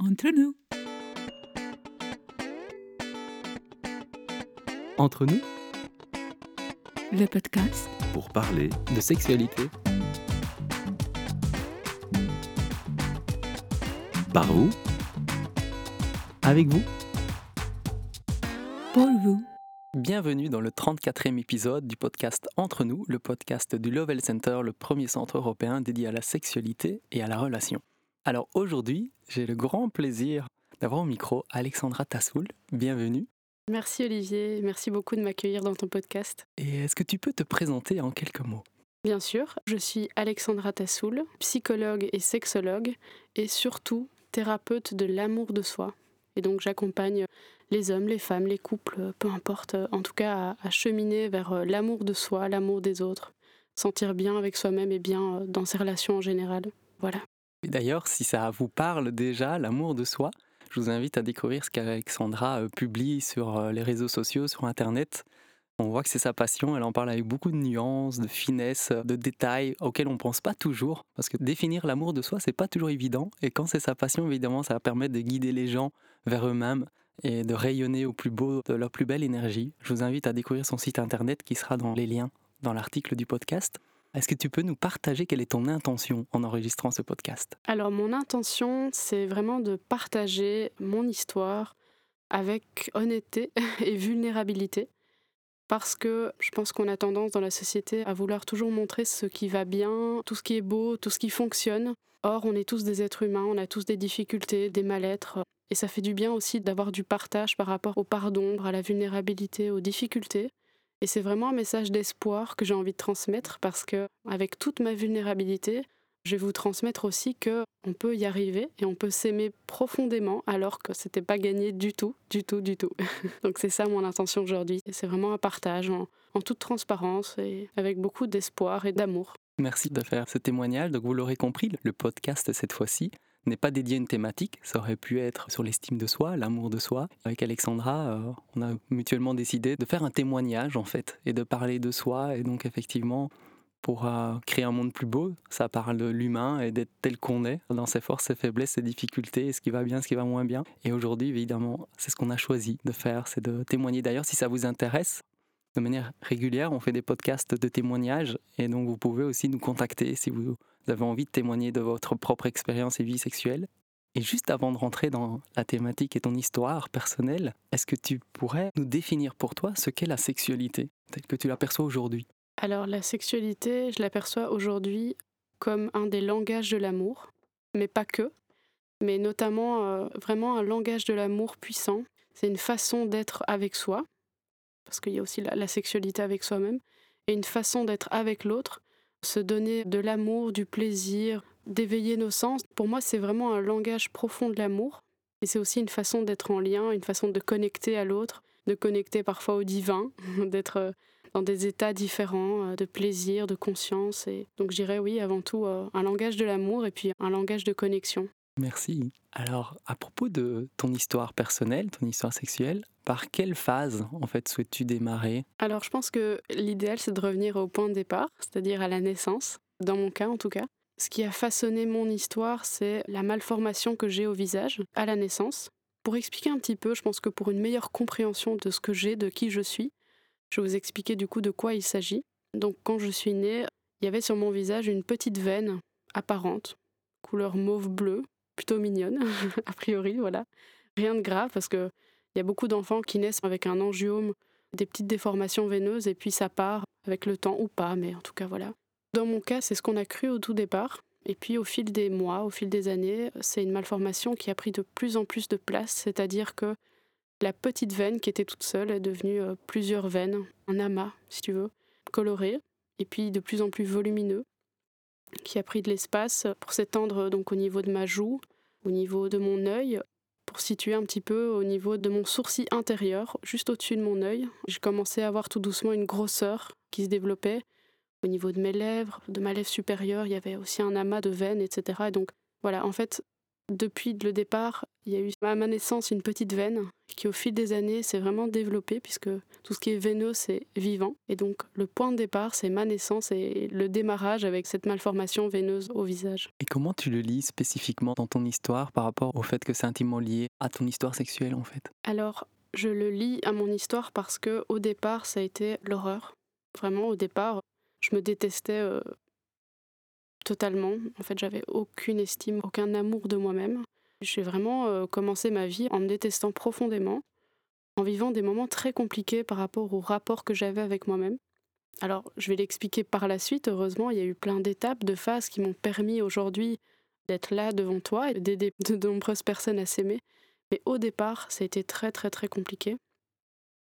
Entre nous. Entre nous, Le podcast pour parler de sexualité. Par vous, avec vous. pour vous. Bienvenue dans le 34e épisode du podcast Entre nous, le podcast du Lovell Center, le premier centre européen dédié à la sexualité et à la relation. Alors aujourd'hui, j'ai le grand plaisir d'avoir au micro Alexandra Tassoul. Bienvenue. Merci Olivier, merci beaucoup de m'accueillir dans ton podcast. Et est-ce que tu peux te présenter en quelques mots? Bien sûr, je suis Alexandra Tassoul, psychologue et sexologue, et surtout thérapeute de l'amour de soi. Et donc j'accompagne les hommes, les femmes, les couples, peu importe, en tout cas à, à cheminer vers euh, l'amour de soi, l'amour des autres, sentir bien avec soi-même et bien euh, dans ses relations en général. Voilà. D'ailleurs, si ça vous parle déjà, l'amour de soi, je vous invite à découvrir ce qu'Alexandra euh, publie sur euh, les réseaux sociaux, sur Internet. On voit que c'est sa passion, elle en parle avec beaucoup de nuances, de finesse, de détails auxquels on ne pense pas toujours. Parce que définir l'amour de soi, c'est pas toujours évident. Et quand c'est sa passion, évidemment, ça va permettre de guider les gens vers eux-mêmes et de rayonner au plus beau de leur plus belle énergie. Je vous invite à découvrir son site internet qui sera dans les liens dans l'article du podcast. Est-ce que tu peux nous partager quelle est ton intention en enregistrant ce podcast? Alors mon intention, c'est vraiment de partager mon histoire avec honnêteté et vulnérabilité. Parce que je pense qu'on a tendance dans la société à vouloir toujours montrer ce qui va bien, tout ce qui est beau, tout ce qui fonctionne. Or, on est tous des êtres humains, on a tous des difficultés, des mal-être. Et ça fait du bien aussi d'avoir du partage par rapport aux parts d'ombre, à la vulnérabilité, aux difficultés. Et c'est vraiment un message d'espoir que j'ai envie de transmettre parce que, avec toute ma vulnérabilité, je vais vous transmettre aussi que on peut y arriver et on peut s'aimer profondément alors que c'était pas gagné du tout, du tout, du tout. Donc c'est ça mon intention aujourd'hui. C'est vraiment un partage en, en toute transparence et avec beaucoup d'espoir et d'amour. Merci de faire ce témoignage. Donc vous l'aurez compris, le podcast cette fois-ci n'est pas dédié à une thématique. Ça aurait pu être sur l'estime de soi, l'amour de soi. Avec Alexandra, euh, on a mutuellement décidé de faire un témoignage en fait et de parler de soi. Et donc effectivement, pour euh, créer un monde plus beau, ça parle de l'humain et d'être tel qu'on est, dans ses forces, ses faiblesses, ses difficultés, ce qui va bien, ce qui va moins bien. Et aujourd'hui, évidemment, c'est ce qu'on a choisi de faire, c'est de témoigner. D'ailleurs, si ça vous intéresse, de manière régulière, on fait des podcasts de témoignages et donc vous pouvez aussi nous contacter si vous avez envie de témoigner de votre propre expérience et vie sexuelle. Et juste avant de rentrer dans la thématique et ton histoire personnelle, est-ce que tu pourrais nous définir pour toi ce qu'est la sexualité, telle que tu l'aperçois aujourd'hui? Alors la sexualité, je l'aperçois aujourd'hui comme un des langages de l'amour, mais pas que, mais notamment euh, vraiment un langage de l'amour puissant. C'est une façon d'être avec soi, parce qu'il y a aussi la sexualité avec soi-même, et une façon d'être avec l'autre, se donner de l'amour, du plaisir, d'éveiller nos sens. Pour moi, c'est vraiment un langage profond de l'amour, et c'est aussi une façon d'être en lien, une façon de connecter à l'autre, de connecter parfois au divin, d'être euh, dans des états différents, euh, de plaisir, de conscience. Et donc, je dirais oui, avant tout, euh, un langage de l'amour et puis un langage de connexion. Merci. Alors, à propos de ton histoire personnelle, ton histoire sexuelle, par quelle phase en fait souhaites-tu démarrer? Alors, je pense que l'idéal, c'est de revenir au point de départ, c'est-à-dire à la naissance, dans mon cas en tout cas. Ce qui a façonné mon histoire, c'est la malformation que j'ai au visage à la naissance. Pour expliquer un petit peu, je pense que pour une meilleure compréhension de ce que j'ai, de qui je suis, je vais vous expliquer du coup de quoi il s'agit. Donc, quand je suis née, il y avait sur mon visage une petite veine apparente, couleur mauve-bleu, plutôt mignonne, a priori, voilà. Rien de grave parce que il y a beaucoup d'enfants qui naissent avec un angiome, des petites déformations veineuses et puis ça part avec le temps ou pas, mais en tout cas voilà. Dans mon cas, c'est ce qu'on a cru au tout départ. Et puis au fil des mois, au fil des années, c'est une malformation qui a pris de plus en plus de place, c'est-à-dire que la petite veine qui était toute seule est devenue euh, plusieurs veines, un amas, si tu veux, coloré, et puis de plus en plus volumineux, qui a pris de l'espace pour s'étendre donc au niveau de ma joue, au niveau de mon œil, pour situer un petit peu au niveau de mon sourcil intérieur, juste au-dessus de mon œil. J'ai commencé à avoir tout doucement une grosseur qui se développait au niveau de mes lèvres, de ma lèvre supérieure. Il y avait aussi un amas de veines, etc. Et donc voilà, en fait, depuis le départ, il y a eu à ma naissance une petite veine qui au fil des années s'est vraiment développée puisque tout ce qui est veineux c'est vivant et donc le point de départ c'est ma naissance et le démarrage avec cette malformation veineuse au visage. Et comment tu le lis spécifiquement dans ton histoire par rapport au fait que c'est intimement lié à ton histoire sexuelle en fait? Alors je le lis à mon histoire parce que au départ ça a été l'horreur. Vraiment au départ je me détestais euh, totalement. En fait, j'avais aucune estime, aucun amour de moi-même. J'ai vraiment euh, commencé ma vie en me détestant profondément, en vivant des moments très compliqués par rapport au rapport que j'avais avec moi-même. Alors, je vais l'expliquer par la suite. Heureusement, il y a eu plein d'étapes, de phases qui m'ont permis aujourd'hui d'être là devant toi et d'aider de nombreuses personnes à s'aimer. Mais au départ, ça a été très, très, très compliqué.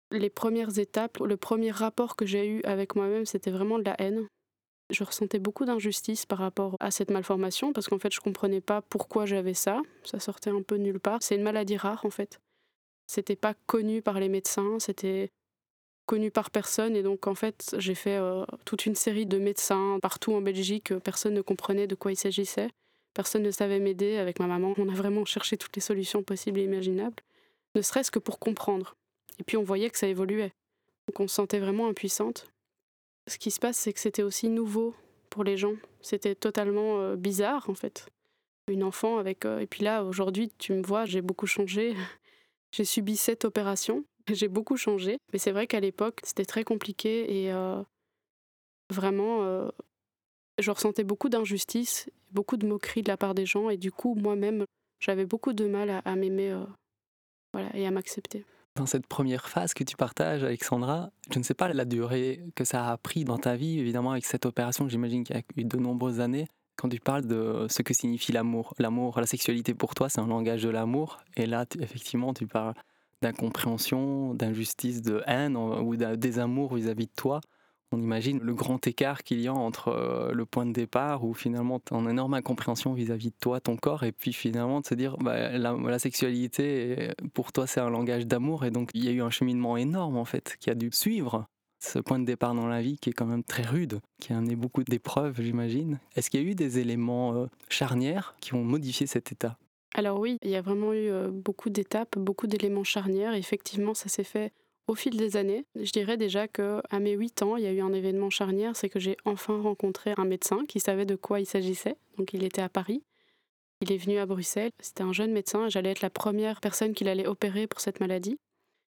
Les premières étapes, le premier rapport que j'ai eu avec moi-même, c'était vraiment de la haine. Je ressentais beaucoup d'injustice par rapport à cette malformation parce qu'en fait, je comprenais pas pourquoi j'avais ça. Ça sortait un peu nulle part. C'est une maladie rare en fait. C'était pas connu par les médecins, c'était connu par personne et donc en fait, j'ai fait euh, toute une série de médecins partout en Belgique. Personne ne comprenait de quoi il s'agissait. Personne ne savait m'aider avec ma maman. On a vraiment cherché toutes les solutions possibles et imaginables, ne serait-ce que pour comprendre. Et puis on voyait que ça évoluait. Donc on se sentait vraiment impuissante ce qui se passe, c'est que c'était aussi nouveau pour les gens. C'était totalement euh, bizarre, en fait. Une enfant avec. Euh, et puis là, aujourd'hui, tu me vois, j'ai beaucoup changé. j'ai subi cette opération. J'ai beaucoup changé. Mais c'est vrai qu'à l'époque, c'était très compliqué et euh, vraiment, je ressentais beaucoup d'injustice, beaucoup de moqueries de la part des gens. Et du coup, moi-même, j'avais beaucoup de mal à, à m'aimer voilà, et à m'accepter. Dans cette première phase que tu partages, Alexandra, je ne sais pas la durée que ça a pris dans ta vie, évidemment, avec cette opération, j'imagine qu'il y a eu de nombreuses années. Quand tu parles de ce que signifie l'amour, l'amour, la sexualité pour toi, c'est un langage de l'amour. Et là, effectivement, tu parles d'incompréhension, d'injustice, de haine ou d'un désamour vis-à-vis de toi on imagine le grand écart qu'il y a entre euh, le point de départ où finalement tu as une énorme incompréhension vis-à-vis de toi, ton corps, et puis finalement de se dire bah, la, sexualité, pour toi c'est un langage d'amour, et donc il y a eu un cheminement énorme en fait qui a dû suivre ce point de départ dans la vie qui est quand même très rude, qui a amené beaucoup d'épreuves j'imagine. Est-ce qu'il y a eu des éléments euh, charnières qui ont modifié cet état? Alors oui, il y a vraiment eu euh, beaucoup d'étapes, beaucoup d'éléments charnières. Effectivement, ça s'est fait au fil des années, je dirais déjà que à mes 8 ans, il y a eu un événement charnière, c'est que j'ai enfin rencontré un médecin qui savait de quoi il s'agissait. Donc il était à Paris. Il est venu à Bruxelles. C'était un jeune médecin j'allais être la première personne qu'il allait opérer pour cette maladie.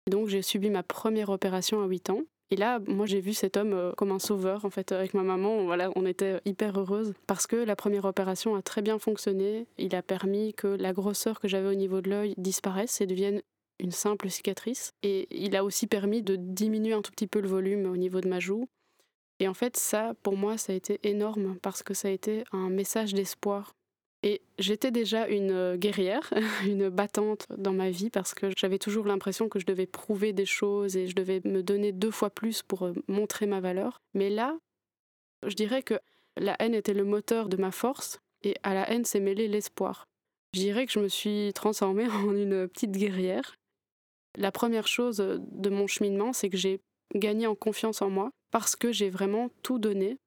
donc j'ai subi ma première opération à 8 ans. Et là, moi, j'ai vu cet homme euh, comme un sauveur, en fait, avec ma maman. Voilà, on était hyper heureuses parce que la première opération a très bien fonctionné. Il a permis que la grosseur que j'avais au niveau de l'œil disparaisse et devienne une simple cicatrice. Et il a aussi permis de diminuer un tout petit peu le volume au niveau de ma joue. Et en fait, ça, pour moi, ça a été énorme parce que ça a été un message d'espoir. Et j'étais déjà une euh, guerrière, une battante dans ma vie parce que j'avais toujours l'impression que je devais prouver des choses et je devais me donner deux fois plus pour euh, montrer ma valeur. Mais là, je dirais que la haine était le moteur de ma force et à la haine s'est mêlé l'espoir. Je dirais que je me suis transformée en une petite guerrière la première chose de mon cheminement, c'est que j'ai gagné en confiance en moi parce que j'ai vraiment tout donné,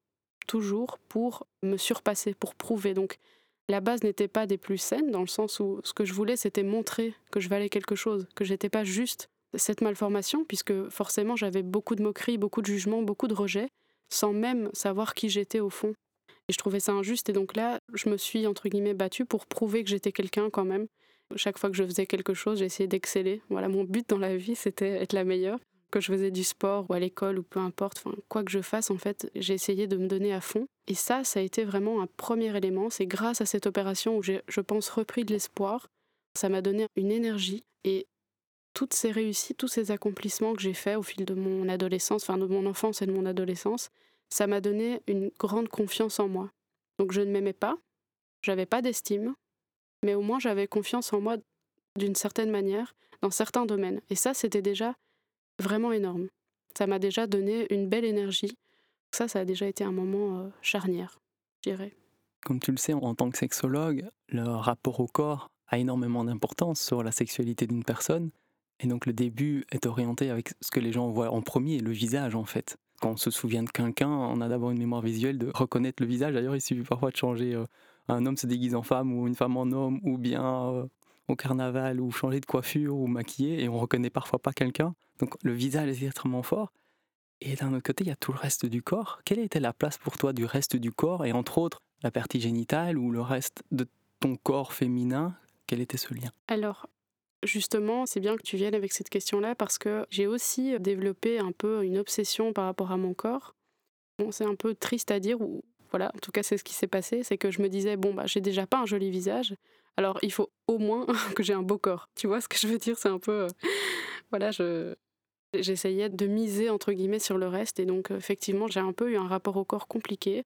toujours, pour me surpasser, pour prouver. Donc la base n'était pas des plus saines, dans le sens où ce que je voulais, c'était montrer que je valais quelque chose, que j'étais pas juste cette malformation, puisque forcément j'avais beaucoup de moqueries, beaucoup de jugements, beaucoup de rejets, sans même savoir qui j'étais au fond. Et je trouvais ça injuste, et donc là, je me suis, entre guillemets, battue pour prouver que j'étais quelqu'un quand même, chaque fois que je faisais quelque chose, j'essayais d'exceller. Voilà, mon but dans la vie, c'était être la meilleure. Que je faisais du sport ou à l'école ou peu importe, enfin, quoi que je fasse, en fait, j'ai essayé de me donner à fond. Et ça, ça a été vraiment un premier élément. C'est grâce à cette opération où j'ai, je pense, repris de l'espoir. Ça m'a donné une énergie. Et toutes ces réussites, tous ces accomplissements que j'ai faits au fil de mon adolescence, enfin de mon enfance et de mon adolescence, ça m'a donné une grande confiance en moi. Donc je ne m'aimais pas, j'avais pas d'estime, mais au moins j'avais confiance en moi d'une certaine manière, dans certains domaines. Et ça, c'était déjà vraiment énorme. Ça m'a déjà donné une belle énergie. Ça, ça a déjà été un moment euh, charnière, je dirais. Comme tu le sais, en tant que sexologue, le rapport au corps a énormément d'importance sur la sexualité d'une personne. Et donc le début est orienté avec ce que les gens voient en premier, le visage en fait. Quand on se souvient de quelqu'un, on a d'abord une mémoire visuelle de reconnaître le visage. D'ailleurs, il suffit parfois de changer euh, un homme se déguise en femme ou une femme en homme, ou bien euh, au carnaval, ou changer de coiffure, ou maquiller, et on reconnaît parfois pas quelqu'un. Donc le visage est extrêmement fort. Et d'un autre côté, il y a tout le reste du corps. Quelle était la place pour toi du reste du corps, et entre autres la partie génitale ou le reste de ton corps féminin? Quel était ce lien? Alors, Justement, c'est bien que tu viennes avec cette question-là parce que j'ai aussi développé un peu une obsession par rapport à mon corps. Bon, c'est un peu triste à dire, ou voilà, en tout cas c'est ce qui s'est passé, c'est que je me disais bon bah j'ai déjà pas un joli visage, alors il faut au moins que j'ai un beau corps. Tu vois ce que je veux dire? C'est un peu, euh, voilà, je j'essayais de miser entre guillemets sur le reste et donc effectivement j'ai un peu eu un rapport au corps compliqué.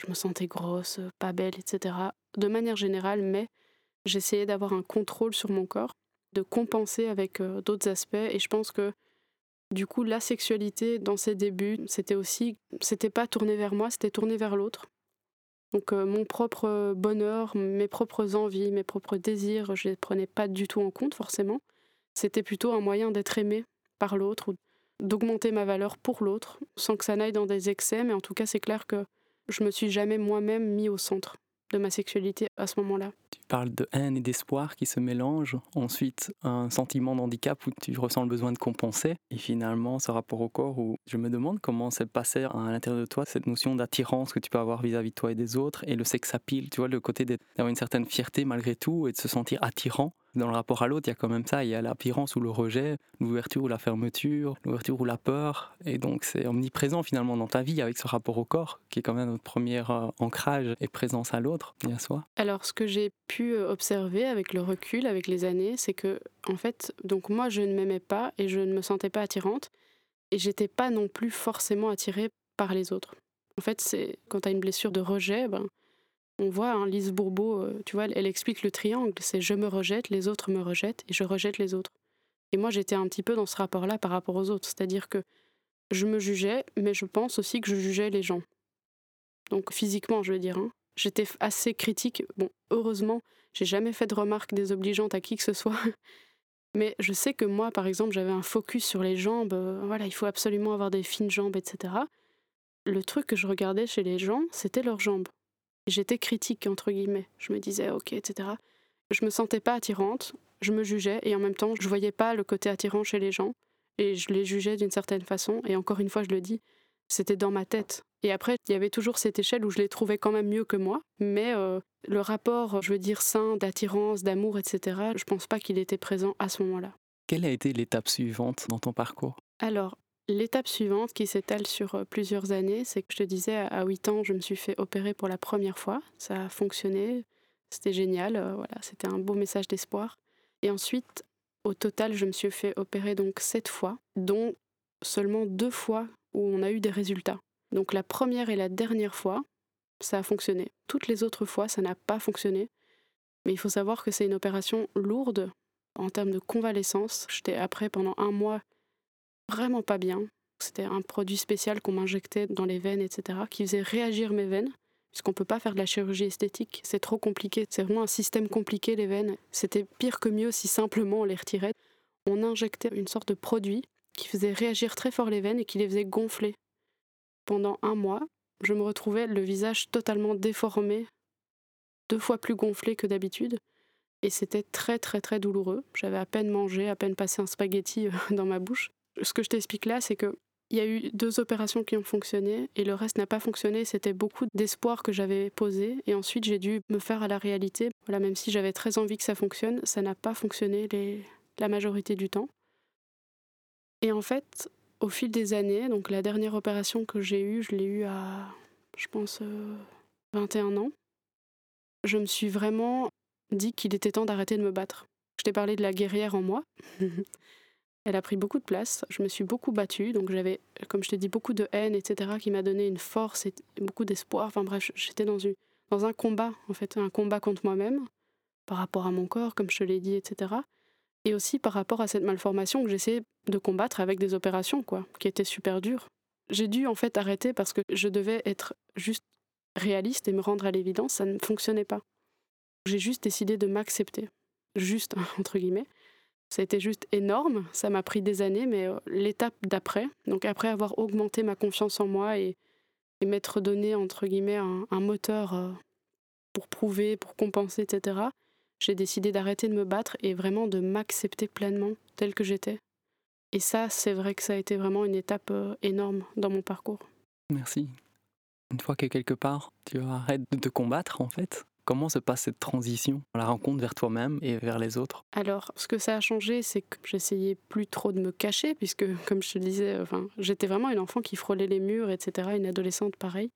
Je me sentais grosse, pas belle, etc. De manière générale, mais j'essayais d'avoir un contrôle sur mon corps de compenser avec euh, d'autres aspects. Et je pense que du coup, la sexualité dans ses débuts, c'était aussi, c'était pas tourné vers moi, c'était tourné vers l'autre. Donc euh, mon propre bonheur, mes propres envies, mes propres désirs, je les prenais pas du tout en compte forcément. C'était plutôt un moyen d'être aimé par l'autre ou d'augmenter ma valeur pour l'autre, sans que ça n'aille dans des excès. Mais en tout cas, c'est clair que je me suis jamais moi-même mis au centre de ma sexualité à ce moment-là. Tu parles de haine et d'espoir qui se mélangent, ensuite un sentiment d'handicap où tu ressens le besoin de compenser, et finalement ce rapport au corps où je me demande comment s'est passé à l'intérieur de toi cette notion d'attirance que tu peux avoir vis-à-vis de toi et des autres, et le sex appeal, tu vois, le côté d'avoir une certaine fierté malgré tout et de se sentir attirant dans le rapport à l'autre, il y a quand même ça. Il y a l'apparence ou le rejet, l'ouverture ou la fermeture, l'ouverture ou la peur. Et donc, c'est omniprésent finalement dans ta vie avec ce rapport au corps, qui est quand même notre premier euh, ancrage et présence à l'autre et à soi. Alors, ce que j'ai pu euh, observer avec le recul, avec les années, c'est que, en fait, donc moi, je ne m'aimais pas et je ne me sentais pas attirante. Et j'étais pas non plus forcément attirée par les autres. En fait, c'est quand tu as une blessure de rejet, ben, on voit hein, Lise Bourbeau, euh, tu vois, elle, explique le triangle, c'est je me rejette, les autres me rejettent et je rejette les autres. Et moi j'étais un petit peu dans ce rapport-là par rapport aux autres, c'est-à-dire que je me jugeais, mais je pense aussi que je jugeais les gens. Donc physiquement, je veux dire. Hein. J'étais assez critique. Bon, heureusement, j'ai jamais fait de remarques désobligeantes à qui que ce soit. Mais je sais que moi, par exemple, j'avais un focus sur les jambes. Euh, voilà, il faut absolument avoir des fines jambes, etc. Le truc que je regardais chez les gens, c'était leurs jambes j'étais critique, entre guillemets. Je me disais, ok, etc. Je me sentais pas attirante, je me jugeais, et en même temps, je voyais pas le côté attirant chez les gens, et je les jugeais d'une certaine façon, et encore une fois, je le dis, c'était dans ma tête. Et après, il y avait toujours cette échelle où je les trouvais quand même mieux que moi, mais euh, le rapport, je veux dire, sain, d'attirance, d'amour, etc., je pense pas qu'il était présent à ce moment-là. Quelle a été l'étape suivante dans ton parcours? Alors, L'étape suivante, qui s'étale sur euh, plusieurs années, c'est que je te disais, à 8 ans, je me suis fait opérer pour la première fois. Ça a fonctionné, c'était génial, euh, voilà, c'était un beau message d'espoir. Et ensuite, au total, je me suis fait opérer donc 7 fois, dont seulement deux fois où on a eu des résultats. Donc la première et la dernière fois, ça a fonctionné. Toutes les autres fois, ça n'a pas fonctionné. Mais il faut savoir que c'est une opération lourde en termes de convalescence. J'étais après pendant un mois vraiment pas bien. C'était un produit spécial qu'on m'injectait dans les veines, etc., qui faisait réagir mes veines, puisqu'on ne peut pas faire de la chirurgie esthétique, c'est trop compliqué, c'est vraiment un système compliqué, les veines. C'était pire que mieux si simplement on les retirait. On injectait une sorte de produit qui faisait réagir très fort les veines et qui les faisait gonfler. Pendant un mois, je me retrouvais le visage totalement déformé, deux fois plus gonflé que d'habitude. Et c'était très très très douloureux. J'avais à peine mangé, à peine passé un spaghetti euh, dans ma bouche ce que je t'explique là, c'est que il y a eu deux opérations qui ont fonctionné et le reste n'a pas fonctionné. C'était beaucoup d'espoir que j'avais posé et ensuite j'ai dû me faire à la réalité. Voilà, même si j'avais très envie que ça fonctionne, ça n'a pas fonctionné la majorité du temps. Et en fait, au fil des années, donc la dernière opération que j'ai eue, je l'ai eue à, je pense, 21 euh, ans. Je me suis vraiment dit qu'il était temps d'arrêter de me battre. Je t'ai parlé de la guerrière en moi. Elle a pris beaucoup de place. Je me suis beaucoup battue, donc j'avais, comme je t'ai dit, beaucoup de haine, etc., qui m'a donné une force et beaucoup d'espoir. Enfin bref, j'étais dans, dans un combat, en fait, un combat contre moi-même, par rapport à mon corps, comme je te l'ai dit, etc. Et aussi par rapport à cette malformation que j'essayais de combattre avec des opérations, quoi, qui étaient super dures. J'ai dû en fait arrêter parce que je devais être juste réaliste et me rendre à l'évidence, ça ne fonctionnait pas. J'ai juste décidé de m'accepter, juste entre guillemets, ça a été juste énorme, ça m'a pris des années, mais euh, l'étape d'après, donc après avoir augmenté ma confiance en moi et, m'être donné, entre guillemets, un, moteur euh, pour prouver, pour compenser, etc., j'ai décidé d'arrêter de me battre et vraiment de m'accepter pleinement telle que j'étais. Et ça, c'est vrai que ça a été vraiment une étape euh, énorme dans mon parcours. Merci. Une fois que quelque part tu arrêtes de te combattre, en fait, comment se passe cette transition, la rencontre vers toi-même et vers les autres? Alors, ce que ça a changé, c'est que j'essayais plus trop de me cacher, puisque, comme je te disais, enfin, j'étais vraiment une enfant qui frôlait les murs, etc., une adolescente pareille.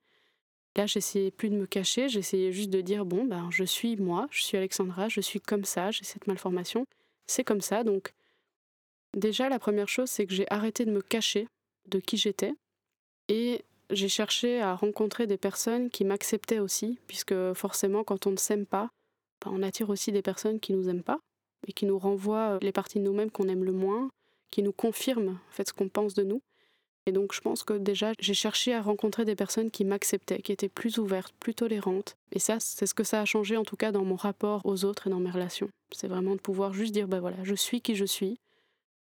Là, j'essayais plus de me cacher, j'essayais juste de dire bon, ben, je suis moi, je suis Alexandra, je suis comme ça, j'ai cette malformation, c'est comme ça. Donc, déjà, la première chose, c'est que j'ai arrêté de me cacher de qui j'étais et j'ai cherché à rencontrer des personnes qui m'acceptaient aussi, puisque forcément, quand on ne s'aime pas, ben, on attire aussi des personnes qui nous aiment pas et qui nous renvoient les parties de nous-mêmes qu'on aime le moins, qui nous confirment en fait ce qu'on pense de nous. Et donc je pense que déjà j'ai cherché à rencontrer des personnes qui m'acceptaient, qui étaient plus ouvertes, plus tolérantes. Et ça, c'est ce que ça a changé en tout cas dans mon rapport aux autres et dans mes relations. C'est vraiment de pouvoir juste dire, ben voilà, je suis qui je suis.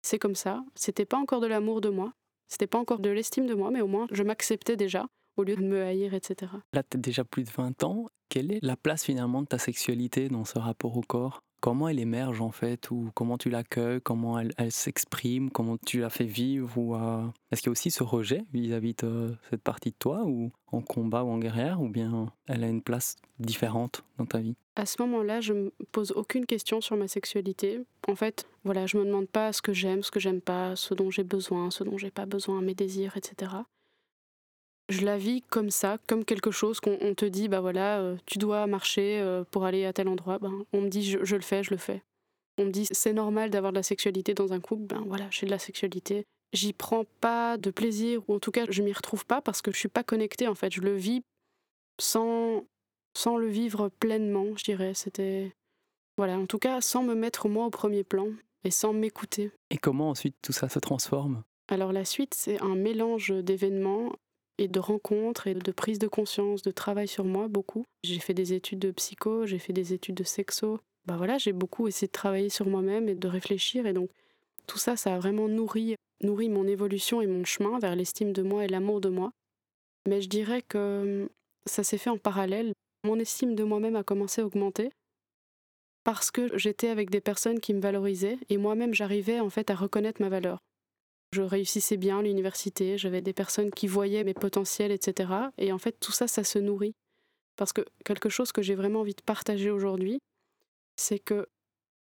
C'est comme ça. C'était pas encore de l'amour de moi, c'était pas encore de l'estime de moi, mais au moins je m'acceptais déjà au lieu de me haïr, etc. Là, tu as déjà plus de 20 ans. Quelle est la place finalement de ta sexualité dans ce rapport au corps? Comment elle émerge en fait Ou comment tu l'accueilles Comment elle, s'exprime Comment tu la fais vivre ou euh, Est-ce qu'il y a aussi ce rejet vis-à-vis de cette partie de toi ou en combat ou en guerrière Ou bien elle a une place différente dans ta vie? À ce moment-là, je me pose aucune question sur ma sexualité. En fait, voilà, je me demande pas ce que j'aime, ce que j'aime pas, ce dont j'ai besoin, ce dont j'ai pas besoin, mes désirs, etc je la vis comme ça, comme quelque chose qu'on te dit, bah voilà, euh, tu dois marcher euh, pour aller à tel endroit. Ben, on me dit, je, le fais, je le fais. On me dit, c'est normal d'avoir de la sexualité dans un couple. Ben voilà, j'ai de la sexualité. J'y prends pas de plaisir, ou en tout cas, je m'y retrouve pas parce que je suis pas connectée. En fait, je le vis sans, sans le vivre pleinement, je dirais. C'était. Voilà, en tout cas, sans me mettre moi au premier plan et sans m'écouter. Et comment ensuite tout ça se transforme? Alors la suite, c'est un mélange d'événements et de rencontres et de prise de conscience, de travail sur moi beaucoup. J'ai fait des études de psycho, j'ai fait des études de sexo. Bah voilà, j'ai beaucoup essayé de travailler sur moi-même et de réfléchir et donc tout ça ça a vraiment nourri nourri mon évolution et mon chemin vers l'estime de moi et l'amour de moi. Mais je dirais que hum, ça s'est fait en parallèle. Mon estime de moi-même a commencé à augmenter parce que j'étais avec des personnes qui me valorisaient et moi-même j'arrivais en fait à reconnaître ma valeur. Je réussissais bien l'université, j'avais des personnes qui voyaient mes potentiels, etc. Et en fait, tout ça, ça se nourrit. Parce que quelque chose que j'ai vraiment envie de partager aujourd'hui, c'est que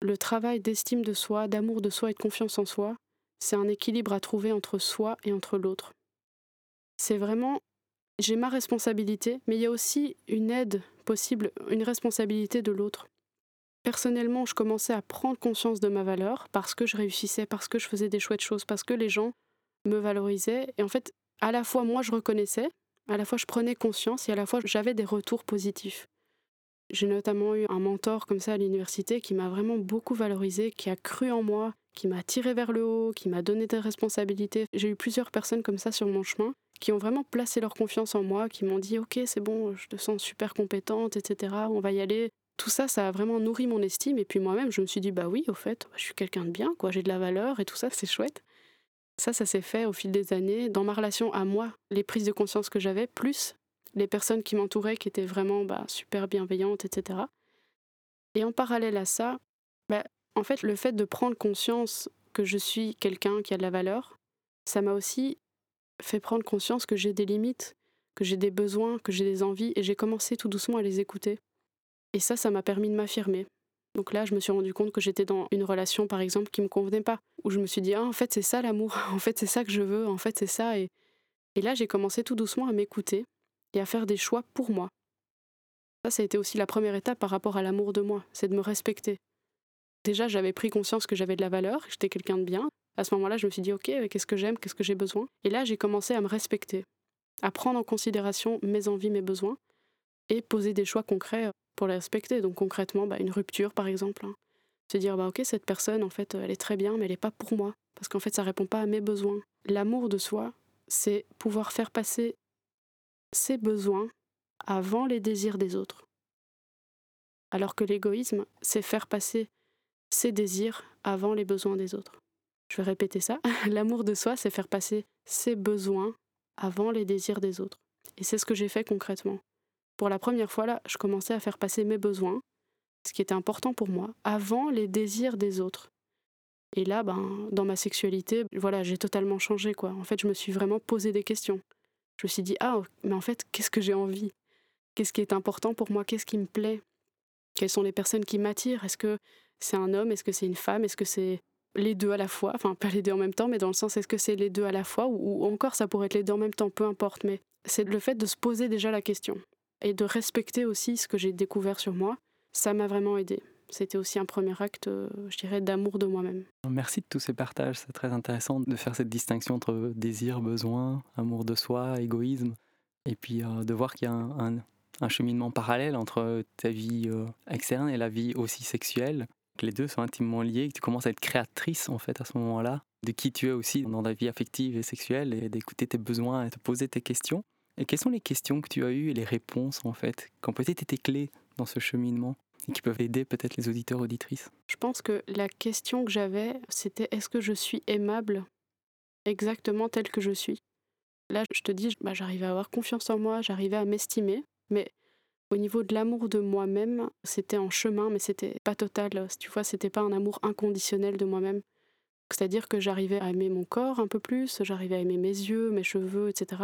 le travail d'estime de soi, d'amour de soi et de confiance en soi, c'est un équilibre à trouver entre soi et entre l'autre. C'est vraiment, j'ai ma responsabilité, mais il y a aussi une aide possible, une responsabilité de l'autre. Personnellement, je commençais à prendre conscience de ma valeur parce que je réussissais, parce que je faisais des chouettes choses, parce que les gens me valorisaient. Et en fait, à la fois moi je reconnaissais, à la fois je prenais conscience et à la fois j'avais des retours positifs. J'ai notamment eu un mentor comme ça à l'université qui m'a vraiment beaucoup valorisé, qui a cru en moi, qui m'a tiré vers le haut, qui m'a donné des responsabilités. J'ai eu plusieurs personnes comme ça sur mon chemin qui ont vraiment placé leur confiance en moi, qui m'ont dit ok c'est bon, je te sens super compétente, etc. On va y aller tout ça, ça a vraiment nourri mon estime. Et puis moi-même, je me suis dit, bah oui, au fait, je suis quelqu'un de bien, quoi, j'ai de la valeur et tout ça, c'est chouette. Ça, ça s'est fait au fil des années, dans ma relation à moi, les prises de conscience que j'avais, plus les personnes qui m'entouraient, qui étaient vraiment bah, super bienveillantes, etc. Et en parallèle à ça, bah, en fait, le fait de prendre conscience que je suis quelqu'un qui a de la valeur, ça m'a aussi fait prendre conscience que j'ai des limites, que j'ai des besoins, que j'ai des envies, et j'ai commencé tout doucement à les écouter. Et ça, ça m'a permis de m'affirmer. Donc là, je me suis rendu compte que j'étais dans une relation, par exemple, qui me convenait pas, où je me suis dit, ah, en fait, c'est ça l'amour, en fait, c'est ça que je veux, en fait, c'est ça. Et, et là, j'ai commencé tout doucement à m'écouter et à faire des choix pour moi. Ça, ça a été aussi la première étape par rapport à l'amour de moi, c'est de me respecter. Déjà, j'avais pris conscience que j'avais de la valeur, que j'étais quelqu'un de bien. À ce moment-là, je me suis dit, ok, qu'est-ce que j'aime, qu'est-ce que j'ai besoin? Et là, j'ai commencé à me respecter, à prendre en considération mes envies, mes besoins, et poser des choix concrets pour les respecter. Donc concrètement, bah, une rupture par exemple. Hein. Se dire, bah, ok, cette personne, en fait, elle est très bien, mais elle n'est pas pour moi. Parce qu'en fait, ça répond pas à mes besoins. L'amour de soi, c'est pouvoir faire passer ses besoins avant les désirs des autres. Alors que l'égoïsme, c'est faire passer ses désirs avant les besoins des autres. Je vais répéter ça. L'amour de soi, c'est faire passer ses besoins avant les désirs des autres. Et c'est ce que j'ai fait concrètement pour la première fois, là, je commençais à faire passer mes besoins, ce qui était important pour moi, avant les désirs des autres. Et là, ben, dans ma sexualité, voilà, j'ai totalement changé, quoi. En fait, je me suis vraiment posé des questions. Je me suis dit, ah, mais en fait, qu'est-ce que j'ai envie? Qu'est-ce qui est important pour moi? Qu'est-ce qui me plaît? Quelles sont les personnes qui m'attirent? Est-ce que c'est un homme? Est-ce que c'est une femme? Est-ce que c'est les deux à la fois? Enfin, pas les deux en même temps, mais dans le sens, est-ce que c'est les deux à la fois? Ou, encore, ça pourrait être les deux en même temps, peu importe. Mais c'est le fait de se poser déjà la question et de respecter aussi ce que j'ai découvert sur moi. Ça m'a vraiment aidé. C'était aussi un premier acte, euh, je dirais, d'amour de moi-même. Merci de tous ces partages. C'est très intéressant de faire cette distinction entre désir, besoin, amour de soi, égoïsme. Et puis euh, de voir qu'il y a un, cheminement parallèle entre ta vie euh, externe et la vie aussi sexuelle. Que les deux sont intimement liés, que tu commences à être créatrice en fait à ce moment-là, de qui tu es aussi dans ta vie affective et sexuelle et d'écouter tes besoins et de poser tes questions. Et quelles sont les questions que tu as eues et les réponses en fait, qui ont peut-être été clés dans ce cheminement et qui peuvent aider peut-être les auditeurs auditrices? Je pense que la question que j'avais, c'était est-ce que je suis aimable exactement tel que je suis? Là, je te dis, bah, j'arrivais à avoir confiance en moi, j'arrivais à m'estimer, mais au niveau de l'amour de moi-même, c'était en chemin, mais c'était pas total. Tu vois, c'était pas un amour inconditionnel de moi-même. C'est-à-dire que j'arrivais à aimer mon corps un peu plus, j'arrivais à aimer mes yeux, mes cheveux, etc.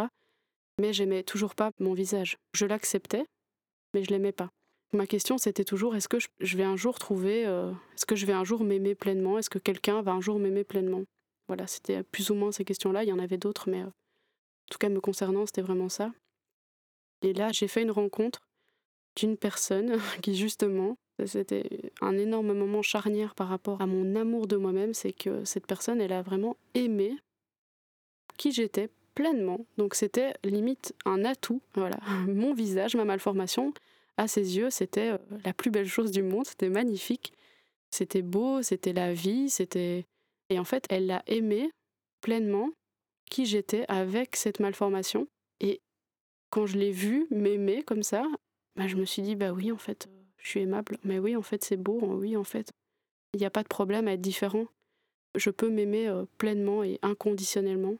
Mais j'aimais toujours pas mon visage. Je l'acceptais, mais je l'aimais pas. Ma question, c'était toujours est-ce que je vais un jour trouver, euh, est-ce que je vais un jour m'aimer pleinement? Est-ce que quelqu'un va un jour m'aimer pleinement? Voilà, c'était plus ou moins ces questions-là. Il y en avait d'autres, mais euh, en tout cas me concernant, c'était vraiment ça. Et là, j'ai fait une rencontre d'une personne qui, justement, c'était un énorme moment charnière par rapport à mon amour de moi-même, c'est que cette personne, elle a vraiment aimé qui j'étais pleinement. Donc c'était limite un atout, voilà. Mon visage, ma malformation, à ses yeux, c'était euh, la plus belle chose du monde, c'était magnifique. C'était beau, c'était la vie, c'était... Et en fait, elle l'a aimé pleinement qui j'étais avec cette malformation. Et quand je l'ai vu m'aimer comme ça, bah, je me suis dit, bah oui, en fait, je suis aimable. Mais oui, en fait, c'est beau. Oui, en fait, il n'y a pas de problème à être différent. Je peux m'aimer euh, pleinement et inconditionnellement.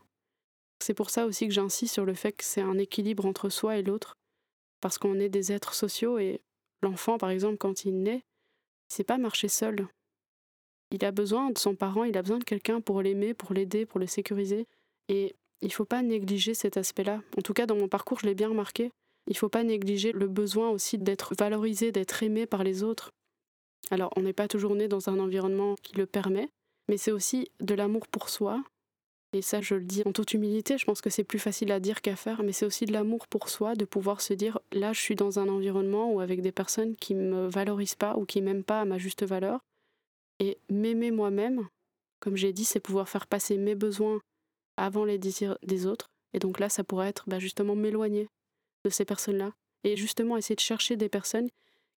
C'est pour ça aussi que j'insiste sur le fait que c'est un équilibre entre soi et l'autre. Parce qu'on est des êtres sociaux et l'enfant, par exemple, quand il naît, c'est pas marcher seul. Il a besoin de son parent, il a besoin de quelqu'un pour l'aimer, pour l'aider, pour le sécuriser. Et il faut pas négliger cet aspect-là. En tout cas, dans mon parcours, je l'ai bien remarqué. Il faut pas négliger le besoin aussi d'être valorisé, d'être aimé par les autres. Alors, on n'est pas toujours né dans un environnement qui le permet, mais c'est aussi de l'amour pour soi. Et ça, je le dis en toute humilité, je pense que c'est plus facile à dire qu'à faire, mais c'est aussi de l'amour pour soi, de pouvoir se dire, là, je suis dans un environnement ou avec des personnes qui ne me valorisent pas ou qui m'aiment pas à ma juste valeur. Et m'aimer moi-même, comme j'ai dit, c'est pouvoir faire passer mes besoins avant les désirs des autres. Et donc là, ça pourrait être bah, justement m'éloigner de ces personnes-là. Et justement essayer de chercher des personnes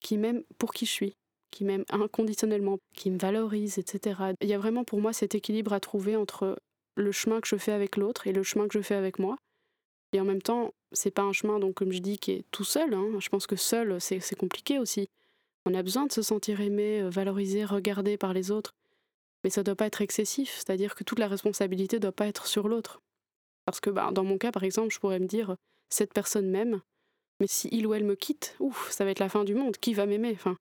qui m'aiment pour qui je suis, qui m'aiment inconditionnellement, qui me valorisent, etc. Il y a vraiment pour moi cet équilibre à trouver entre le chemin que je fais avec l'autre et le chemin que je fais avec moi. Et en même temps, c'est pas un chemin, donc comme je dis, qui est tout seul. Hein. Je pense que seul, c'est compliqué aussi. On a besoin de se sentir aimé, valorisé, regardé par les autres. Mais ça doit pas être excessif, c'est-à-dire que toute la responsabilité doit pas être sur l'autre. Parce que bah, dans mon cas, par exemple, je pourrais me dire, cette personne m'aime, mais si il ou elle me quitte, ouf, ça va être la fin du monde, qui va m'aimer enfin,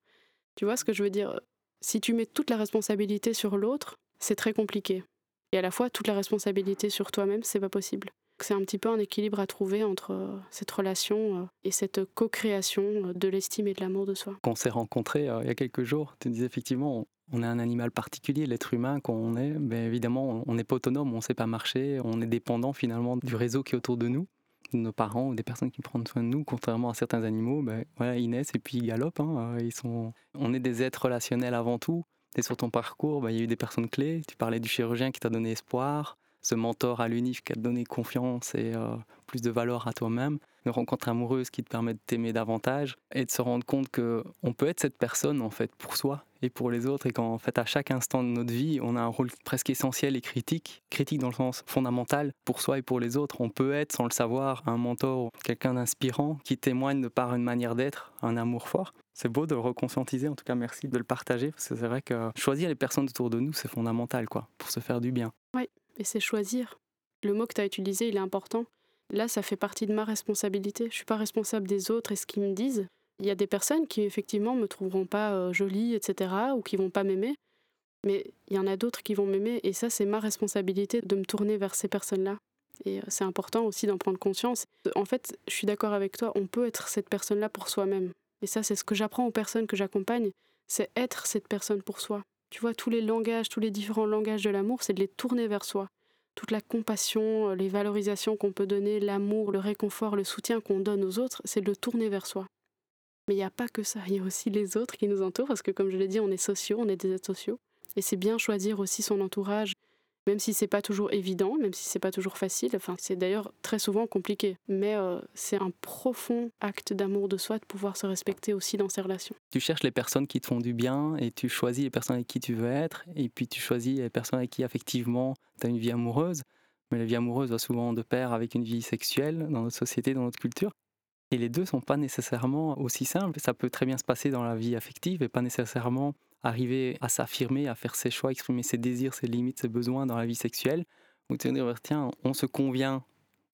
Tu vois ce que je veux dire? Si tu mets toute la responsabilité sur l'autre, c'est très compliqué. Et à la fois, toute la responsabilité sur toi-même, c'est pas possible. C'est un petit peu un équilibre à trouver entre euh, cette relation euh, et cette co-création euh, de l'estime et de l'amour de soi. Quand on s'est rencontrés il y a quelques jours, tu disais effectivement, on est un animal particulier, l'être humain qu'on est, ben évidemment, on n'est pas autonome, on ne sait pas marcher, on est dépendant finalement du réseau qui est autour de nous, de nos parents ou des personnes qui prennent soin de nous, contrairement à certains animaux, ben ils naissent et puis ils galopent. Hein, ils sont... On est des êtres relationnels avant tout. Et sur ton parcours, ben, il y a eu des personnes clés. Tu parlais du chirurgien qui t'a donné espoir, ce mentor à l'UNIF qui t'a donné confiance et euh, plus de valeur à toi-même une rencontre amoureuse qui te permet de t'aimer davantage et de se rendre compte que on peut être cette personne en fait pour soi et pour les autres et qu'en fait à chaque instant de notre vie on a un rôle presque essentiel et critique critique dans le sens fondamental. Pour soi et pour les autres on peut être sans le savoir un mentor quelqu'un d'inspirant qui témoigne de par une manière d'être un amour fort. C'est beau de le reconscientiser en tout cas merci de le partager parce que c'est vrai que choisir les personnes autour de nous c'est fondamental quoi pour se faire du bien. Oui et c'est choisir. Le mot que tu as utilisé il est important Là, ça fait partie de ma responsabilité. Je suis pas responsable des autres et ce qu'ils me disent. Il y a des personnes qui effectivement me trouveront pas euh, jolie, etc., ou qui vont pas m'aimer. Mais il y en a d'autres qui vont m'aimer et ça, c'est ma responsabilité de me tourner vers ces personnes-là. Et euh, c'est important aussi d'en prendre conscience. En fait, je suis d'accord avec toi, on peut être cette personne-là pour soi-même. Et ça, c'est ce que j'apprends aux personnes que j'accompagne, c'est être cette personne pour soi. Tu vois, tous les langages, tous les différents langages de l'amour, c'est de les tourner vers soi. Toute la compassion, euh, les valorisations qu'on peut donner, l'amour, le réconfort, le soutien qu'on donne aux autres, c'est de le tourner vers soi. Mais il n'y a pas que ça, il y a aussi les autres qui nous entourent, parce que comme je l'ai dit, on est sociaux, on est des êtres sociaux. Et c'est bien choisir aussi son entourage, même si c'est pas toujours évident, même si c'est pas toujours facile. Enfin, c'est d'ailleurs très souvent compliqué. Mais euh, c'est un profond acte d'amour de soi de pouvoir se respecter aussi dans ses relations. Tu cherches les personnes qui te font du bien et tu choisis les personnes avec qui tu veux être. Et puis tu choisis les personnes avec qui effectivement tu as une vie amoureuse. Mais la vie amoureuse va souvent de pair avec une vie sexuelle dans notre société, dans notre culture. Et les deux sont pas nécessairement aussi simples. Ça peut très bien se passer dans la vie affective et pas nécessairement arriver à s'affirmer, à faire ses choix, exprimer ses désirs, ses limites, ses besoins dans la vie sexuelle, ou te dire, tiens, on se convient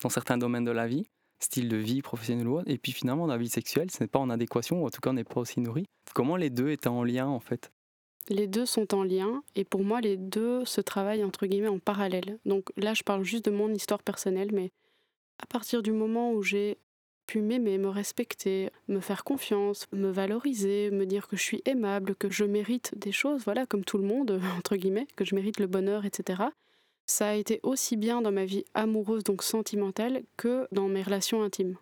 dans certains domaines de la vie, style de vie, professionnel ou autre, et puis finalement, dans la vie sexuelle, ce n'est pas en adéquation, ou en tout cas, on n'est pas aussi nourri. Comment les deux étaient en lien, en fait? Les deux sont en lien, et pour moi, les deux se travaillent, entre guillemets, en parallèle. Donc là, je parle juste de mon histoire personnelle, mais à partir du moment où j'ai pu m'aimer, me respecter, me faire confiance, me valoriser, me dire que je suis aimable, que je mérite des choses, voilà, comme tout le monde, entre guillemets, que je mérite le bonheur, etc. Ça a été aussi bien dans ma vie amoureuse, donc sentimentale, que dans mes relations intimes.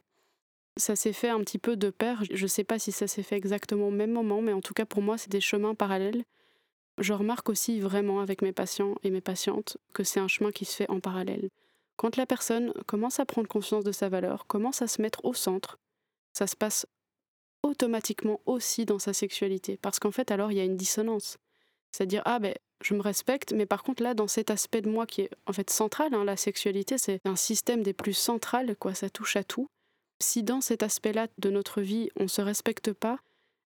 Ça s'est fait un petit peu de pair, je ne sais pas si ça s'est fait exactement au même moment, mais en tout cas pour moi, c'est des chemins parallèles. Je remarque aussi vraiment avec mes patients et mes patientes que c'est un chemin qui se fait en parallèle. Quand la personne commence à prendre conscience de sa valeur, commence à se mettre au centre, ça se passe automatiquement aussi dans sa sexualité. Parce qu'en fait, alors, il y a une dissonance. C'est-à-dire, ah ben, je me respecte, mais par contre, là, dans cet aspect de moi qui est en fait central, hein, la sexualité, c'est un système des plus centrales, quoi, ça touche à tout. Si dans cet aspect-là de notre vie, on ne se respecte pas,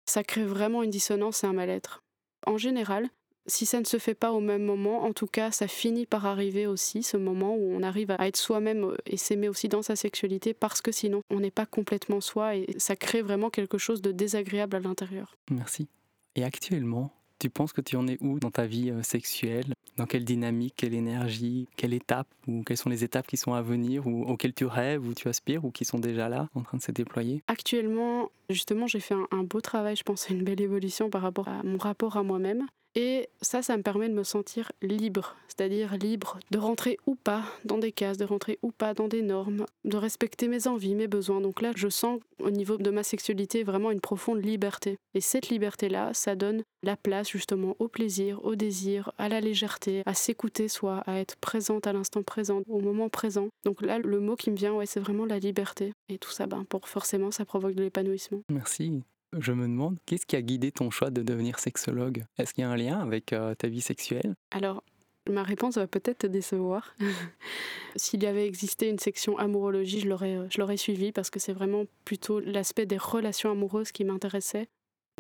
ça crée vraiment une dissonance et un mal-être. En général, si ça ne se fait pas au même moment, en tout cas, ça finit par arriver aussi, ce moment où on arrive à être soi-même euh, et s'aimer aussi dans sa sexualité, parce que sinon, on n'est pas complètement soi et ça crée vraiment quelque chose de désagréable à l'intérieur. Merci. Et actuellement, tu penses que tu en es où dans ta vie euh, sexuelle? Dans quelle dynamique, quelle énergie, quelle étape Ou quelles sont les étapes qui sont à venir ou auxquelles tu rêves ou tu aspires ou qui sont déjà là, en train de se déployer? Actuellement, justement, j'ai fait un, beau travail, je pense, une belle évolution par rapport à mon rapport à moi-même. Et ça, ça me permet de me sentir libre, c'est-à-dire libre de rentrer ou pas dans des cases, de rentrer ou pas dans des normes, de respecter mes envies, mes besoins. Donc là, je sens au niveau de ma sexualité vraiment une profonde liberté. Et cette liberté-là, ça donne la place justement au plaisir, au désir, à la légèreté, à s'écouter soi, à être présente à l'instant présent, au moment présent. Donc là, le mot qui me vient, ouais, c'est vraiment la liberté. Et tout ça, ben, pour forcément, ça provoque de l'épanouissement. Merci. Je me demande, qu'est-ce qui a guidé ton choix de devenir sexologue? Est-ce qu'il y a un lien avec euh, ta vie sexuelle? Alors, ma réponse va peut-être te décevoir. S'il y avait existé une section amourologie, je l'aurais, euh, je l'aurais suivi parce que c'est vraiment plutôt l'aspect des relations amoureuses qui m'intéressait.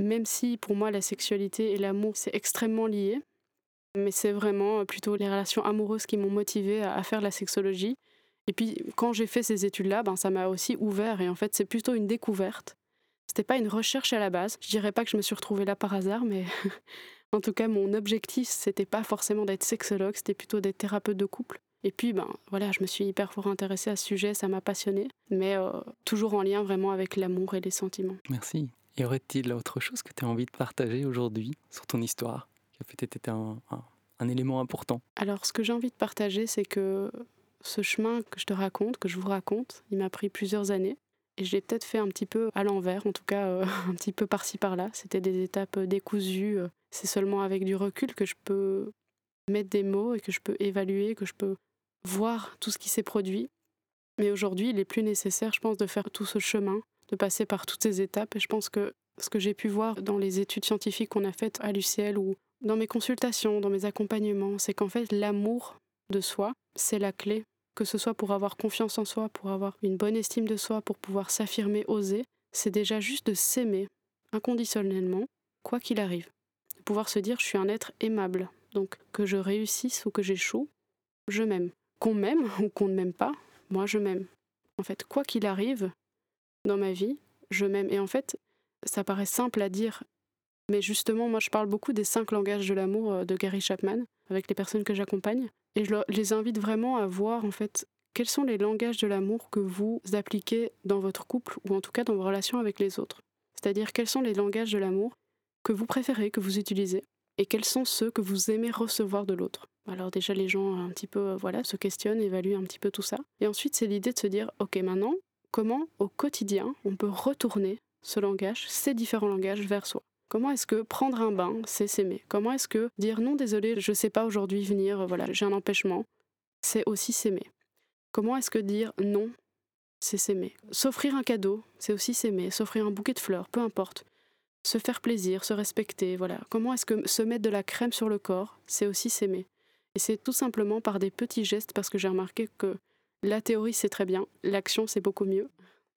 Même si pour moi la sexualité et l'amour c'est extrêmement lié, mais c'est vraiment euh, plutôt les relations amoureuses qui m'ont motivé à, faire la sexologie. Et puis quand j'ai fait ces études-là, ben, ça m'a aussi ouvert et en fait c'est plutôt une découverte c'était pas une recherche à la base. Je dirais pas que je me suis retrouvée là par hasard, mais en tout cas, mon objectif, c'était pas forcément d'être sexologue, c'était plutôt d'être thérapeute de couple. Et puis, ben voilà, je me suis hyper fort intéressée à ce sujet, ça m'a passionnée, mais euh, toujours en lien vraiment avec l'amour et les sentiments. Merci. Y aurait-il autre chose que tu as envie de partager aujourd'hui sur ton histoire, qui a peut-être été un, un élément important? Alors, ce que j'ai envie de partager, c'est que ce chemin que je te raconte, que je vous raconte, il m'a pris plusieurs années. Je l'ai peut-être fait un petit peu à l'envers, en tout cas euh, un petit peu par-ci par-là. C'était des étapes décousues. Euh. C'est seulement avec du recul que je peux mettre des mots et que je peux évaluer, que je peux voir tout ce qui s'est produit. Mais aujourd'hui, il est plus nécessaire, je pense, de faire tout ce chemin, de passer par toutes ces étapes. Et je pense que ce que j'ai pu voir dans les études scientifiques qu'on a faites à l'UCL ou dans mes consultations, dans mes accompagnements, c'est qu'en fait, l'amour de soi, c'est la clé que ce soit pour avoir confiance en soi, pour avoir une bonne estime de soi, pour pouvoir s'affirmer, oser, c'est déjà juste de s'aimer inconditionnellement, quoi qu'il arrive. De pouvoir se dire je suis un être aimable. Donc que je réussisse ou que j'échoue, je m'aime. Qu'on m'aime ou qu'on ne m'aime pas, moi je m'aime. En fait, quoi qu'il arrive dans ma vie, je m'aime. Et en fait, ça paraît simple à dire, mais justement, moi, je parle beaucoup des cinq langages de l'amour euh, de Gary Chapman avec les personnes que j'accompagne. Et je les invite vraiment à voir, en fait, quels sont les langages de l'amour que vous appliquez dans votre couple ou en tout cas dans vos relations avec les autres. C'est-à-dire quels sont les langages de l'amour que vous préférez, que vous utilisez, et quels sont ceux que vous aimez recevoir de l'autre. Alors déjà les gens un petit peu euh, voilà se questionnent, évaluent un petit peu tout ça. Et ensuite c'est l'idée de se dire ok maintenant comment au quotidien on peut retourner ce langage, ces différents langages vers soi. Comment est-ce que prendre un bain, c'est s'aimer? Comment est-ce que dire non désolé, je ne sais pas aujourd'hui venir, voilà, j'ai un empêchement, c'est aussi s'aimer? Comment est-ce que dire non, c'est s'aimer? S'offrir un cadeau, c'est aussi s'aimer. S'offrir un bouquet de fleurs, peu importe. Se faire plaisir, se respecter, voilà. Comment est-ce que se mettre de la crème sur le corps, c'est aussi s'aimer? Et c'est tout simplement par des petits gestes parce que j'ai remarqué que la théorie c'est très bien, l'action c'est beaucoup mieux.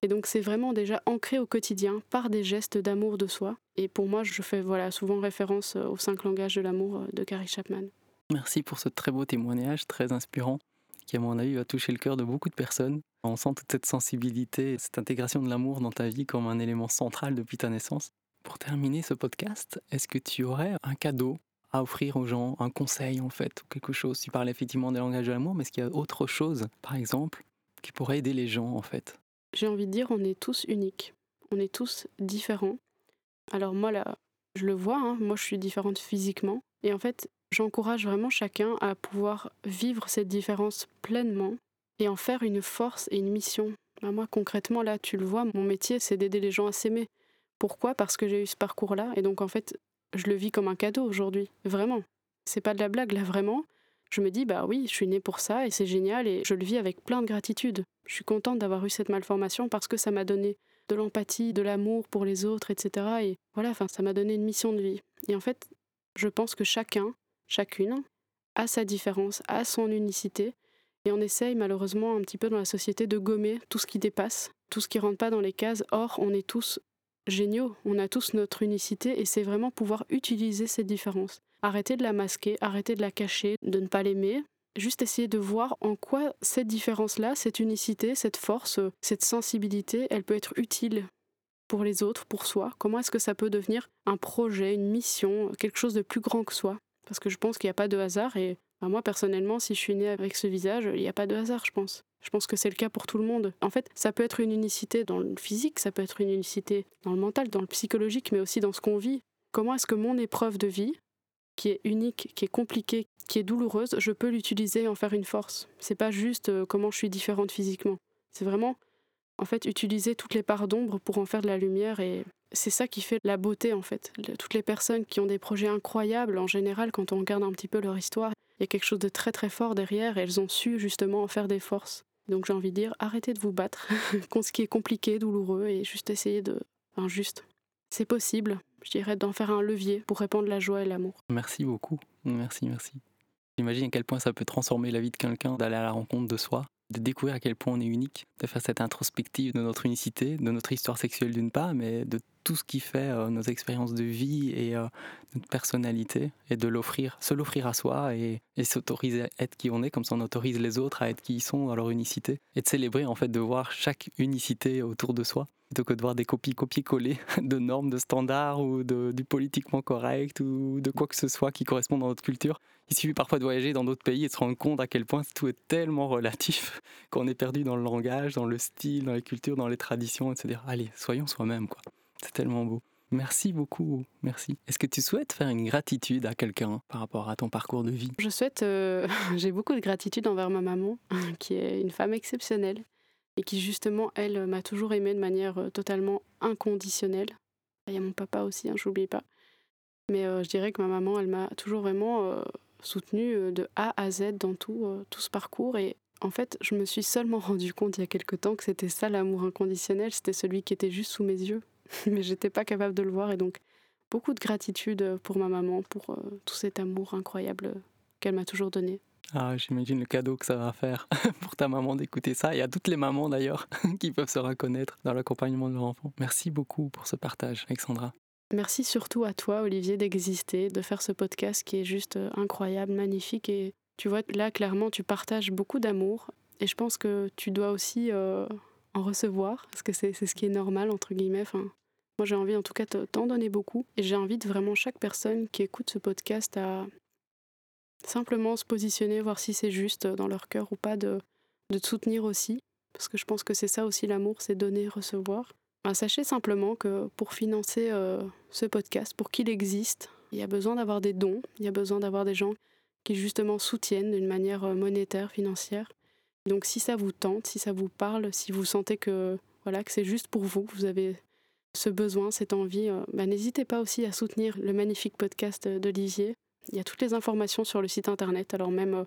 Et donc c'est vraiment déjà ancré au quotidien par des gestes d'amour de soi. Et pour moi, je fais voilà souvent référence aux cinq langages de l'amour de Carrie Chapman. Merci pour ce très beau témoignage, très inspirant, qui à mon avis va toucher le cœur de beaucoup de personnes. On sent toute cette sensibilité, cette intégration de l'amour dans ta vie comme un élément central depuis ta naissance. Pour terminer ce podcast, est-ce que tu aurais un cadeau à offrir aux gens, un conseil en fait, ou quelque chose? Tu parles effectivement des langages de l'amour, mais est-ce qu'il y a autre chose, par exemple, qui pourrait aider les gens en fait? J'ai envie de dire, on est tous uniques. On est tous différents. Alors moi, là, je le vois, hein, moi je suis différente physiquement. Et en fait, j'encourage vraiment chacun à pouvoir vivre cette différence pleinement et en faire une force et une mission. Bah, moi, concrètement, là, tu le vois, mon métier, c'est d'aider les gens à s'aimer. Pourquoi? Parce que j'ai eu ce parcours-là. Et donc, en fait, je le vis comme un cadeau aujourd'hui. Vraiment. C'est pas de la blague, là, vraiment je me dis, bah oui, je suis née pour ça et c'est génial et je le vis avec plein de gratitude. Je suis contente d'avoir eu cette malformation parce que ça m'a donné de l'empathie, de l'amour pour les autres, etc. Et voilà, enfin, ça m'a donné une mission de vie. Et en fait, je pense que chacun, chacune, a sa différence, a son unicité. Et on essaye malheureusement un petit peu dans la société de gommer tout ce qui dépasse, tout ce qui rentre pas dans les cases. Or, on est tous géniaux, on a tous notre unicité et c'est vraiment pouvoir utiliser cette différence. Arrêter de la masquer, arrêter de la cacher, de ne pas l'aimer. Juste essayer de voir en quoi cette différence-là, cette unicité, cette force, cette sensibilité, elle peut être utile pour les autres, pour soi. Comment est-ce que ça peut devenir un projet, une mission, quelque chose de plus grand que soi? Parce que je pense qu'il n'y a pas de hasard et bah, moi personnellement, si je suis née avec ce visage, il n'y a pas de hasard, je pense. Je pense que c'est le cas pour tout le monde. En fait, ça peut être une unicité dans le physique, ça peut être une unicité dans le mental, dans le psychologique, mais aussi dans ce qu'on vit. Comment est-ce que mon épreuve de vie, qui est unique, qui est compliquée, qui est douloureuse, je peux l'utiliser et en faire une force. C'est pas juste euh, comment je suis différente physiquement. C'est vraiment, en fait, utiliser toutes les parts d'ombre pour en faire de la lumière et c'est ça qui fait la beauté, en fait. Toutes les personnes qui ont des projets incroyables, en général, quand on regarde un petit peu leur histoire, il y a quelque chose de très très fort derrière et elles ont su justement en faire des forces. Donc j'ai envie de dire, arrêtez de vous battre contre ce qui est compliqué, douloureux et juste essayer de... Juste. C'est possible, je dirais, d'en faire un levier pour répandre la joie et l'amour. Merci beaucoup. Merci, merci. J'imagine à quel point ça peut transformer la vie de quelqu'un d'aller à la rencontre de soi, de découvrir à quel point on est unique, de faire cette introspective de notre unicité, de notre histoire sexuelle d'une part, mais de tout ce qui fait euh, nos expériences de vie et euh, notre personnalité, et de l'offrir, se l'offrir à soi et, et s'autoriser à être qui on est, comme ça on autorise les autres à être qui ils sont dans leur unicité, et de célébrer en fait de voir chaque unicité autour de soi plutôt que de voir des copies copier-coller de normes, de standards ou de, du politiquement correct ou de quoi que ce soit qui correspond dans notre culture. Il suffit parfois de voyager dans d'autres pays et de se rendre compte à quel point tout est tellement relatif qu'on est perdu dans le langage, dans le style, dans les cultures, dans les traditions, etc. Allez, soyons soi-même, quoi. C'est tellement beau. Merci beaucoup, merci. Est-ce que tu souhaites faire une gratitude à quelqu'un par rapport à ton parcours de vie? Je souhaite, euh, j'ai beaucoup de gratitude envers ma maman, qui est une femme exceptionnelle, et qui justement, elle, m'a toujours aimée de manière euh, totalement inconditionnelle. Il y a mon papa aussi, hein, j'oublie pas. Mais euh, je dirais que ma maman, elle m'a toujours vraiment euh, soutenue de A à Z dans tout, tout ce parcours. Et en fait, je me suis seulement rendu compte il y a quelque temps que c'était ça l'amour inconditionnel, c'était celui qui était juste sous mes yeux. Mais j'étais pas capable de le voir. Et donc, beaucoup de gratitude pour ma maman, pour tout cet amour incroyable qu'elle m'a toujours donné. Ah, j'imagine le cadeau que ça va faire pour ta maman d'écouter ça et à toutes les mamans d'ailleurs qui peuvent se reconnaître dans l'accompagnement de leur enfant. Merci beaucoup pour ce partage, Alexandra. Merci surtout à toi, Olivier, d'exister, de faire ce podcast qui est juste euh, incroyable, magnifique. Et tu vois, là, clairement, tu partages beaucoup d'amour. Et je pense que tu dois aussi euh, en recevoir, parce que c'est ce qui est normal, entre guillemets. Moi, j'ai envie en tout cas de t'en donner beaucoup. Et j'invite vraiment chaque personne qui écoute ce podcast à simplement se positionner, voir si c'est juste dans leur cœur ou pas, de, de te soutenir aussi. Parce que je pense que c'est ça aussi l'amour, c'est donner, recevoir. Sachez simplement que pour financer euh, ce podcast, pour qu'il existe, il y a besoin d'avoir des dons, il y a besoin d'avoir des gens qui justement soutiennent d'une manière euh, monétaire, financière. Donc si ça vous tente, si ça vous parle, si vous sentez que voilà que c'est juste pour vous, que vous avez ce besoin, cette envie, euh, bah, n'hésitez pas aussi à soutenir le magnifique podcast d'Olivier. Il y a toutes les informations sur le site internet, alors même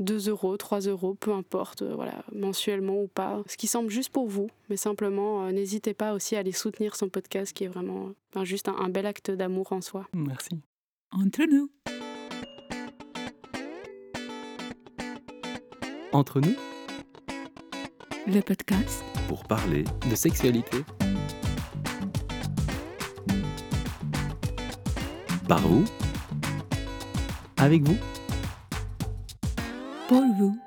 2 euh, euros, 3 euros, peu importe, euh, voilà, mensuellement ou pas, ce qui semble juste pour vous, mais simplement n'hésitez pas aussi à aller soutenir son podcast qui est vraiment juste un bel acte d'amour en soi. Merci. Entre nous. Entre nous Le podcast pour parler de sexualité. par vous, Avec vous pour vous.